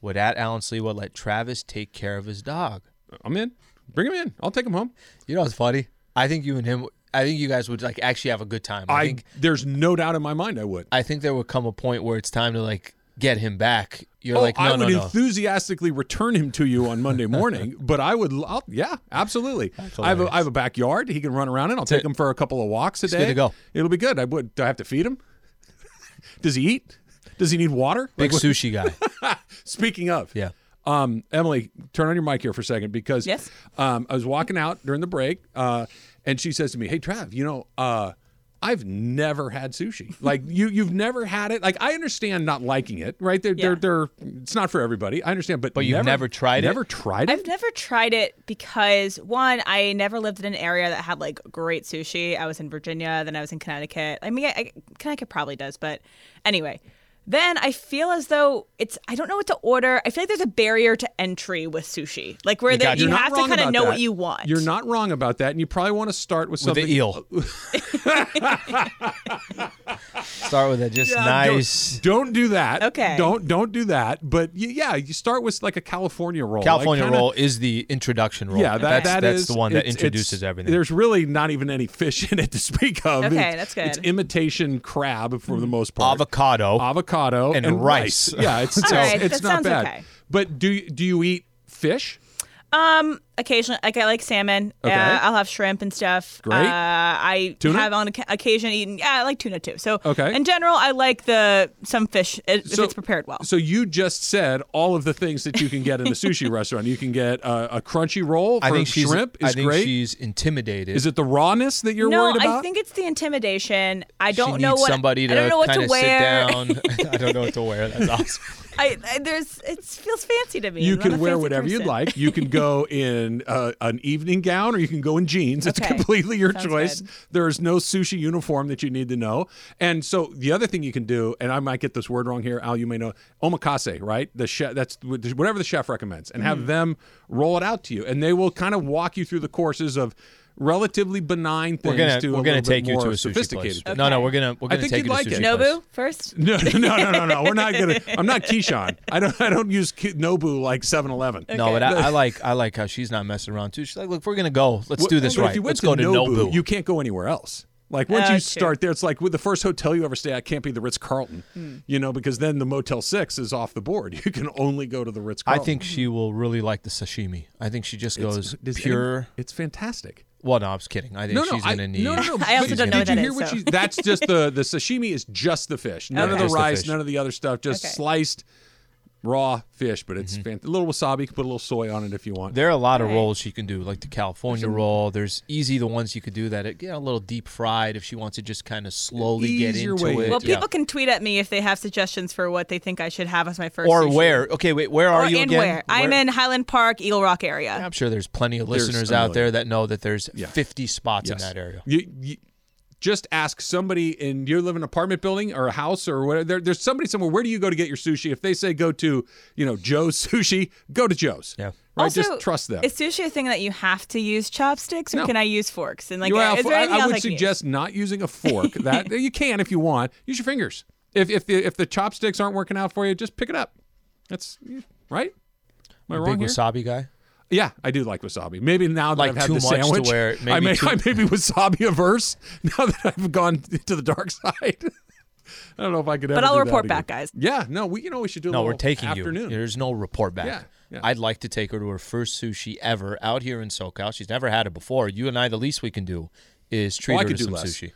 would at Alan Sliwa let Travis take care of his dog? I'm in. Bring him in. I'll take him home. You know what's funny? I think you and him. I think you guys would like actually have a good time. I, I think. there's no doubt in my mind I would. I think there would come a point where it's time to like get him back. You're oh, like, no, I would no. enthusiastically return him to you on Monday morning, but I would, I'll, yeah, absolutely. I have, a. I have a backyard. He can run around in. I'll take him for a couple of walks a It's day. good to go. It'll be good. I would. Do I have to feed him? Does he eat? Does he need water? Big Like, sushi guy. Speaking of, Yeah. Um, Emily, turn on your mic here for a second because Yes. um, I was walking out during the break, uh, and she says to me, "Hey, Trav, you know, uh, I've never had sushi. Like you, you've never had it. Like I understand not liking it, right? They're, Yeah. they're, they're, it's not for everybody. I understand, but But you've never tried it? Never tried it. I've never tried it because one, I never lived in an area that had like great sushi. I was in Virginia, then I was in Connecticut. I mean, I, I, Connecticut probably does, but anyway. Then I feel as though it's I don't know what to order. I feel like there's a barrier to entry with sushi, like where got that you have to kind of know that. what you want. You're not wrong about that, and you probably want to start with With something. the eel. Start with a just Yeah, nice. Don't, don't do that. Okay. Don't don't do that. But yeah, you start with like a California roll. California kinda- roll is the introduction roll. Yeah, that, that's, that that's is- the one that introduces it's- everything. There's really not even any fish in it to speak of. Okay, It's- that's good. It's imitation crab for the most part. Avocado. avocado, and rice. rice. Yeah, it's All so right, it's that not bad. okay. But do you, do you eat fish? Um, occasionally, like I like salmon. Okay. Uh, I'll have shrimp and stuff. Great. Uh, I Tuna? have on occasion eaten. Yeah, I like tuna too. So Okay. in general, I like the some fish if So- it's prepared well. So you just said all of the things that you can get in a sushi restaurant. You can get a, a crunchy roll for I think she's. shrimp I is think great. she's intimidated. Is it the rawness that you're no, worried about? I think it's the intimidation. I don't she know needs what somebody to I don't know what kind to of wear. sit down. I don't know what to wear. That's awesome. I, I there's it feels fancy to me. you I'm can wear fancy whatever you'd like. You can go in uh, an evening gown or you can go in jeans. It's Okay. completely your Sounds choice. good. There is no sushi uniform that you need to know. And so the other thing you can do, and I might get this word wrong here, Al, you may know omakase, right? The chef, that's whatever the chef recommends, and Mm-hmm. have them roll it out to you, and they will kind of walk you through the courses of relatively benign things We're gonna to we're a gonna take bit you to a sushi sophisticated. place. No, no, we're gonna we're I gonna think take you'd you to like sushi it. place. Nobu first. No, no, no, no, no. We're not gonna. I'm not Keyshawn. I don't. I don't use Nobu like 7-Eleven. No, but I, I like I like how she's not messing around too. She's like, look, if we're gonna go. Let's do this right. If you went Let's go to Nobu, Nobu. you can't go anywhere else. Like once Oh, you true. start there, it's like with the first hotel you ever stay at can't be the Ritz Carlton, Hmm. you know, because then the Motel Six is off the board. You can only go to the Ritz Carlton. I think she will really like the sashimi. I think she just goes Does any- pure. it's fantastic. Well, no, I was kidding. I think No, no, she's I, gonna need. no, no, no. I also don't know did what you hear is, what so. she? That's just the the sashimi is just the fish. None Okay. of the Just rice, fish. none of the other stuff. Just Okay. sliced raw fish, but it's mm-hmm. fan- a little wasabi. You can put a little soy on it if you want. There are a lot of rolls she can do, like the California roll. There's easy the ones you could do that, you know, a little deep fried if she wants to just kind of slowly get Easier into way. it. Well, Yeah. people can tweet at me if they have suggestions for what they think I should have as my first. or sushi. where? Okay, wait, where are Or you and again? where? I'm in Highland Park, Eagle Rock area. I'm sure there's plenty of There's listeners out there that know that there's Yeah. 50 spots in that area. You, you just ask somebody in you live in an apartment building or a house or whatever. There, there's somebody somewhere. Where do you go to get your sushi? If they say go to you know Joe's Sushi, go to Joe's. Yeah. Right. Also, just trust them. Is sushi a thing that you have to use chopsticks, or No. can I use forks? And like, You have- is there I, anything I else would I can use? suggest not using a fork. that you can if you want. Use your fingers. If if the if the chopsticks aren't working out for you, just pick it up. That's right. Am I wrong Big here? wasabi guy. Yeah, I do like wasabi. Maybe now that Like I've had the much to sandwich, where I may too- I may be wasabi averse now that I've gone to the dark side. I don't know if I could. But I'll do report again. back, guys. Yeah, no, we you know we should do. A No, we're taking afternoon. you. There's no report back. Yeah, yeah. I'd like to take her to her first sushi ever out here in SoCal. She's never had it before. You and I, the least we can do is treat Oh, I her to do some less. sushi.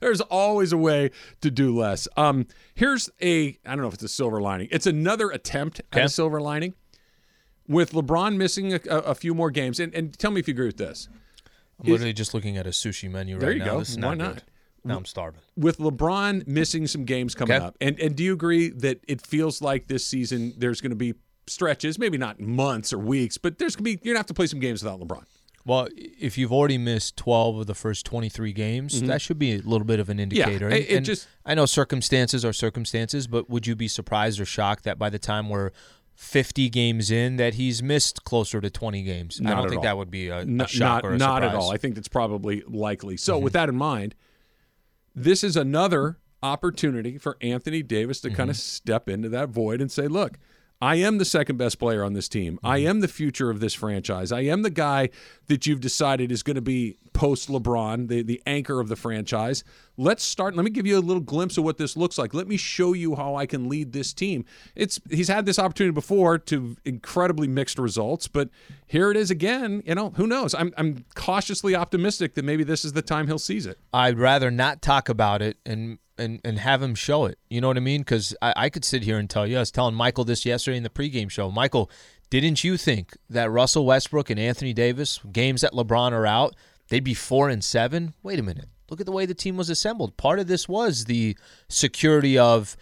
There's always a way to do less. Um, here's a I don't know if it's a silver lining. It's another attempt at a silver lining. With LeBron missing a, a, a few more games, and, and tell me if you agree with this. I'm literally just looking at a sushi menu There right you now. go. This is Why not, good. Now I'm starving. with LeBron missing some games coming Okay. up, and and do you agree that it feels like this season there's going to be stretches, maybe not months or weeks, but there's going to be you're going to have to play some games without LeBron. Well, if you've already missed 12 of the first 23 games, that should be a little bit of an indicator. Mm-hmm. it- it and just- I know circumstances are circumstances, but would you be surprised or shocked that by the time we're 50 games in, that he's missed closer to 20 games? I don't think all. that would be a, a Not shock not, or a not at all. I think that's probably likely. So Mm-hmm. with that in mind, this is another opportunity for Anthony Davis to Mm-hmm. kind of step into that void and say, "Look, I am the second best player on this team. I Mm-hmm. am the future of this franchise. I am the guy that you've decided is going to be post LeBron, the, the anchor of the franchise. Let's start. Let me give you a little glimpse of what this looks like. Let me show you how I can lead this team. It's he's had this opportunity before to incredibly mixed results, but here it is again. You know, who knows? I'm I'm cautiously optimistic that maybe this is the time he'll seize it. I'd rather not talk about it and and, and have him show it. You know what I mean? Because I, I could sit here and tell you. I was telling Michael this yesterday in the pregame show. Michael, didn't you think that Russell Westbrook and Anthony Davis, games that LeBron are out, they'd be four and seven? Wait a minute. Look at the way the team was assembled. Part of this was the security of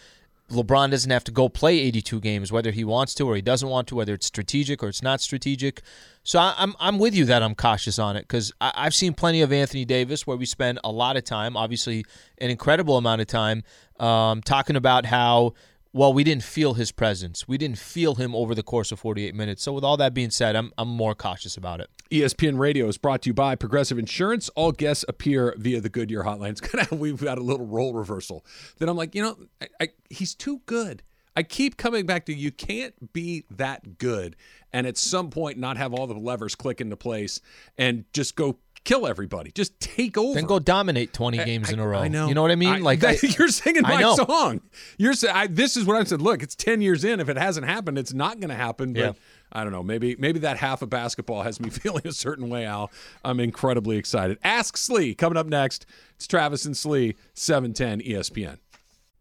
LeBron doesn't have to go play 82 games, whether he wants to or he doesn't want to, whether it's strategic or it's not strategic. So I, I'm I'm with you that I'm cautious on it because I've seen plenty of Anthony Davis where we spend a lot of time, obviously an incredible amount of time, um, talking about how well we didn't feel his presence, we didn't feel him over the course of 48 minutes. So with all that being said, I'm I'm more cautious about it. ESPN Radio is brought to you by Progressive Insurance. All guests appear via the Goodyear hotline. It's kind of we've got a little role reversal. Then I'm like, you know, I, I, he's too good. I keep coming back to you can't be that good and at some point not have all the levers click into place and just go kill everybody. Just take over. Then go dominate 20 games in a row. I know. You know what I mean? like that- I- you're singing my song. You're saying I, this is what I said. Look, it's ten years in. If it hasn't happened, it's not going to happen. But Yeah. I don't know. Maybe maybe that half of basketball has me feeling a certain way. Al, I'm incredibly excited. Ask Slee coming up next. It's Travis and Slee, seven ten E ESPN.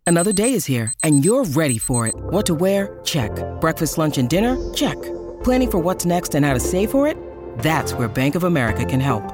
Another day is here, and you're ready for it. What to wear? Check. Breakfast, lunch, and dinner? Check. Planning for what's next and how to save for it? That's where Bank of America can help.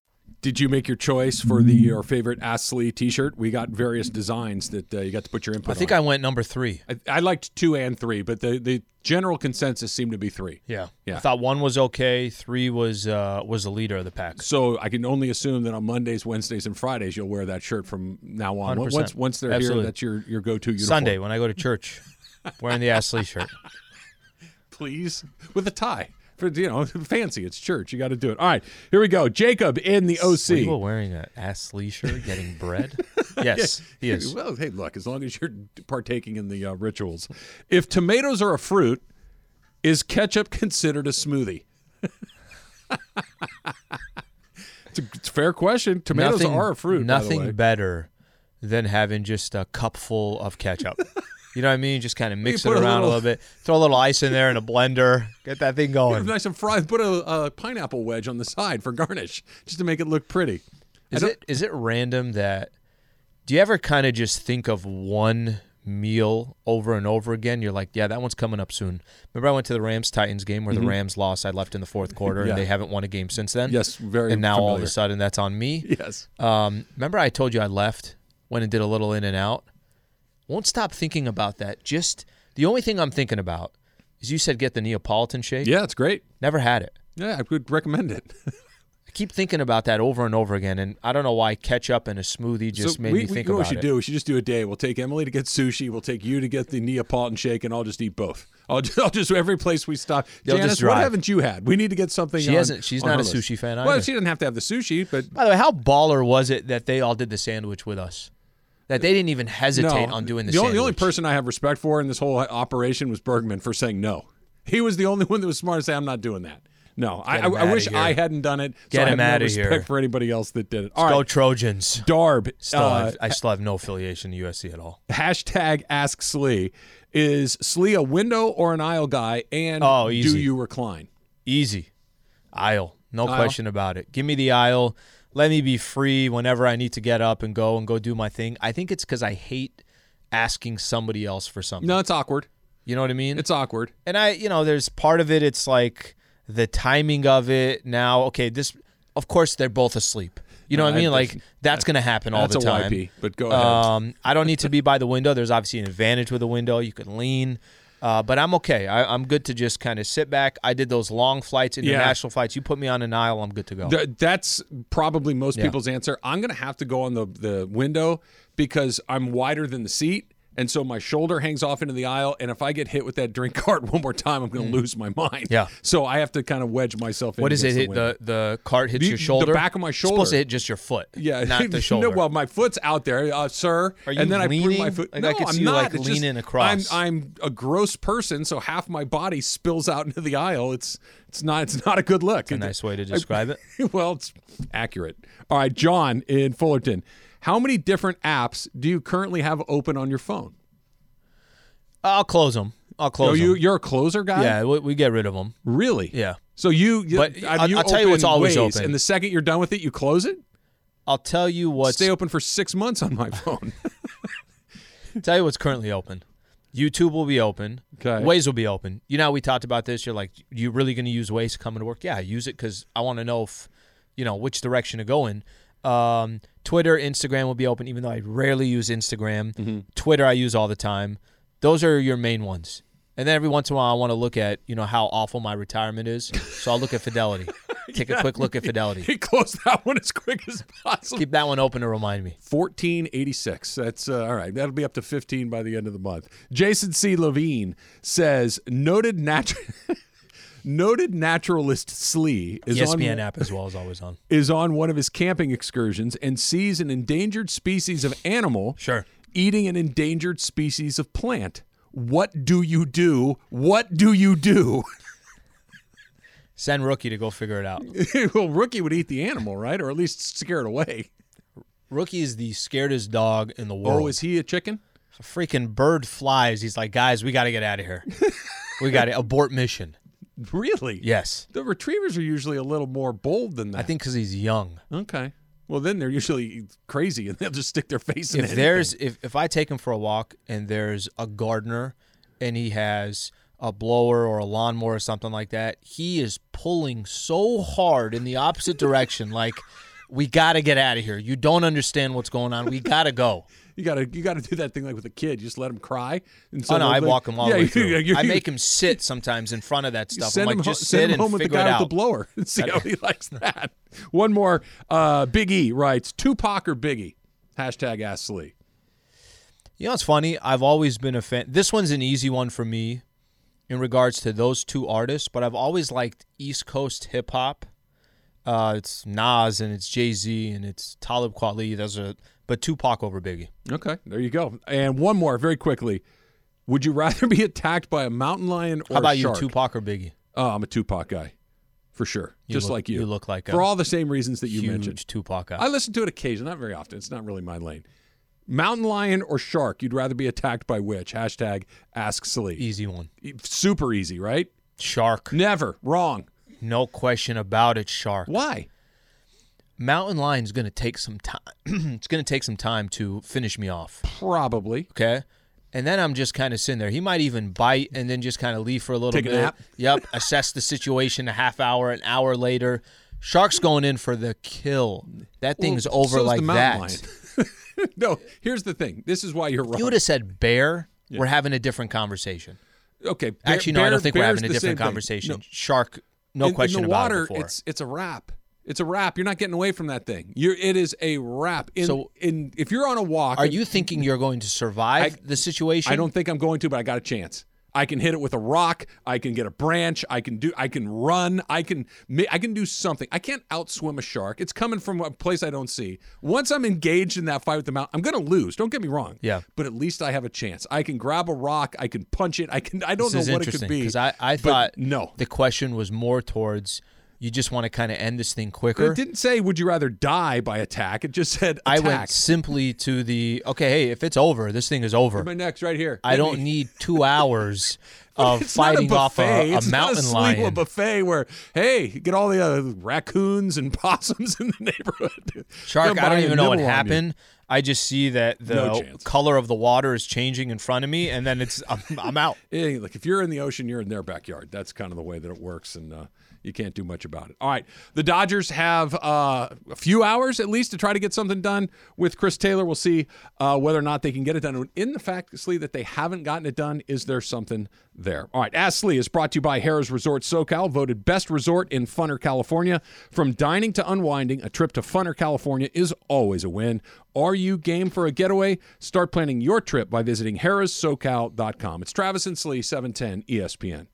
Did you make your choice for the your favorite Ask Slee T-shirt? We got various designs that uh, you got to put your input. I think on. I went number three. I, I liked two and three, but the the general consensus seemed to be three. Yeah. Yeah. I thought one was okay. Three was uh, was the leader of the pack. So I can only assume that on Mondays, Wednesdays, and Fridays you'll wear that shirt from now on. 100%. Once once they're Absolutely. here, that's your your go-to uniform. Sunday when I go to church, wearing the Ashley shirt. please, with a tie. You know, fancy. It's church. You got to do it. All right, here we go. Jacob in the OC. you wearing an Ashley shirt, getting bread? yes, he is. Well, hey, look. As long as you're partaking in the uh, rituals, if tomatoes are a fruit, is ketchup considered a smoothie? it's, a, it's a fair question. Tomatoes nothing, are a fruit. Nothing better than having just a cupful of ketchup. You know what I mean? Just kind of mix it put a around a little- little bit. Throw a little ice in there in a blender. Get that thing going. nice and fried. Put a, a pineapple wedge on the side for garnish, just to make it look pretty. Is it is it random that do you ever kind of just think of one meal over and over again? You're like, yeah, that one's coming up soon. Remember, I went to the Rams Titans game where the Rams lost. I left in the fourth quarter, Mm-hmm. Yeah. and they haven't won a game since then. Yes, very And now all of a sudden, that's on me. Yes. Um, remember, I told you I left, went and did a little in and out. Won't stop thinking about that. Just the only thing I'm thinking about is you said get the Neapolitan shake. Yeah, it's great. Never had it. Yeah, I would recommend it. I keep thinking about that over and over again, and I don't know why ketchup and a smoothie just so made we, me we, think you know what about we should it. do? We should just do a day. We'll take Emily to get sushi. We'll take you to get the Neapolitan shake, and I'll just eat both. I'll just, I'll just every place we stop. They'll Janice, just what haven't you had? We need to get something. She on- hasn't- she's not a list. sushi fan Well, she doesn't have to have the sushi, but By the way, how baller was it that they all did the sandwich with us? That they didn't even hesitate no, on doing the, the only, the only person I have respect for in this whole operation was Bergman for saying no. He was the only one that was smart to say, "I'm not doing that." No, I, I, wish here. I hadn't done it. Get so I him have no outta respect here. for anybody else that did it. All Go Trojans. Darb. Still uh, have, I still have no affiliation to USC at all. hashtag ask Slee. Is Slee a window or an aisle guy? And Oh, do you recline? Easy. Aisle. No Aisle. question about it. Give me the aisle. Let me be free whenever I need to get up and go and go do my thing. I think it's because I hate asking somebody else for something. No, it's awkward. You know what I mean? It's awkward. and I, you know, there's part of it. It's like the timing of it. Now, okay, this, of course, they're both asleep. You know what I I- mean? Like that's going to happen all the time. That's a. YP, but go ahead. Um, I don't need to be by the window. There's obviously an advantage with a window. You can lean. Uh, but I'm okay. I, I'm good to just kind of sit back. I did those long flights, international flights. You put me on an aisle, I'm good to go. Th- that's probably most Yeah. people's answer. I'm going to have to go on the, the window because I'm wider than the seat. And so my shoulder hangs off into the aisle. And if I get hit with that drink cart one more time, I'm going to lose my mind. Mm. Yeah. So I have to kind of wedge myself in. what is it? window. the the cart hits The- your the shoulder. back of my It's supposed to hit just your foot. Yeah, not the shoulder. no, well, my foot's out there, uh, sir. Are you and then I put my leaning? foot. Like, no, I could I'm see you, not. like, It's just- leaning across. I'm I'm a gross person, so half my body spills out into the aisle. It's it's not it's not a good look. a nice way to describe it. well, it's accurate. All right, John in Fullerton. How many different apps do you currently have open on your phone? I'll close them. I'll close oh, you 'em. you're a closer guy. Yeah, we, we get rid of them. Really? Yeah. So you, you But uh, I'll- you I'll tell you what's always Waze, open. and the second you're done with it, you close it. I'll tell you what. Stay open for six months on my phone. tell you what's currently open. YouTube will be open. Okay. Waze will be open. You know, how we talked about this. You're like, you really going to use Waze coming to work? Yeah, I use it because I want to know if, you know, which direction to go in. Um, Twitter, Instagram will be open, even though I rarely use Instagram. Mm-hmm. Twitter, I use all the time. Those are your main ones. And then every once in a while, I want to look at, you know, how awful my retirement is. So I'll look at Fidelity. Take a quick look at Fidelity. he closed that one as quick as possible. Keep that one open to remind me. 1486. That's uh, all right. That'll be up to 15 by the end of the month. Jason C. Levine says noted natu- noted naturalist Slee is ESPN on app as well is always on. is on one of his camping excursions and sees an endangered species of animal Sure. eating an endangered species of plant. What do you do? What do you do? Send Rookie to go figure it out. well, Rookie would eat the animal, right? Or at least scare it away. Rookie is the scaredest dog in the oh, world. Oh, is he a chicken? If a freaking bird flies, he's like, guys, we got to get out of here. we got to abort mission. Really? Yes. The retrievers are usually a little more bold than that. I think because he's young. Okay. Well, then they're usually crazy and they'll just stick their face in If anything. there's if, if I take him for a walk and there's a gardener and he has a blower or a lawnmower or something like that, he is pulling so hard in the opposite direction, like we got to get out of here. You don't understand what's going on. We got to go. you gotta you gotta do that thing like with a kid. You just let him cry. And Oh no, I walk him all yeah, the way you- through. you- I make him sit sometimes in front of that stuff. Send I'm him, like, ho- just sit him and home with the guy with the blower and see how he likes that. One more. Uh, Big E writes Tupac or Biggie. Hashtag Ask Slee. You know, it's funny. I've always been a fan. This one's an easy one for me in regards to those two artists, but I've always liked East Coast hip hop. Uh, it's Nas and it's Jay Z and it's Talib Kweli. Those are, but Tupac over Biggie. Okay, there you go. And one more, very quickly. Would you rather be attacked by a mountain lion or How about you, Tupac or Biggie? Oh, I'm a Tupac guy. for sure. You Just look- like you. you look like a for all the same reasons that you Huge mentioned. Tupac guy. I listen to it occasionally, not very often. It's not really my lane. Mountain lion or shark? You'd rather be attacked by which? Hashtag Ask Slee. Easy one. Super easy, right? Shark. Never wrong. No question about it, shark. Why? Mountain lion's going to take some time. it's going to take some time to finish me off. Probably. Okay. And then I'm just kind of sitting there. He might even bite and then just kind of leave for a little Take a bit. nap? Yep. Assess the situation a half hour, an hour later. Shark's going in for the kill. That thing's Well, over like that. no, here's the thing. This is why you're wrong. You would have said bear. We're having a different conversation. okay. bear- Actually, no, I don't think we're having a different conversation. No, Shark, no in, question in the water, it it's it's a wrap. It's a wrap. You're not getting away from that thing. You're it is a wrap. In, So- in if you're on a walk, Are you thinking you're going to survive I- the situation? I don't think I'm going to, but I got a chance. I can hit it with a rock. I can get a branch. I can do. I can run. I can. I can do something. I can't outswim a shark. It's coming from a place I don't see. Once I'm engaged in that fight with the mountain, I'm going to lose. Don't get me wrong. Yeah. But at least I have a chance. I can grab a rock. I can punch it. I can. I don't This know what it could interesting be. because I, I thought no. the question was more towards you just want to kind of end this thing But quicker. it didn't say would you rather die by attack. It just said I went simply to the okay. Hey, if it's over, this thing is over. My neck's right here. I Hit don't me. need two hours of not a fighting off a, a it's mountain not a lion. A buffet where, hey, get all the uh, raccoons and possums in the neighborhood. Shark, I don't even know what nibble on you. happened. I just see that the No color of the water is changing in front of me, and then it's I'm, I'm out. Yeah, like if you're in the ocean, you're in their backyard. That's kind of the way that it works, and uh, you can't do much about it. All right, the Dodgers have uh, a few hours at least to try to get something done with Chris Taylor. We'll see uh, whether or not they can get it done. In the fact, Slee, that they haven't gotten it done, is there something there? All right, Ask Slee is brought to you by Harrah's Resort SoCal, voted best resort in Funner, California. From dining to unwinding, a trip to Funner, California is always a win. Are you game for a getaway? Start planning your trip by visiting harrahssocal.com. It's Travis and Slee, 710 ESPN.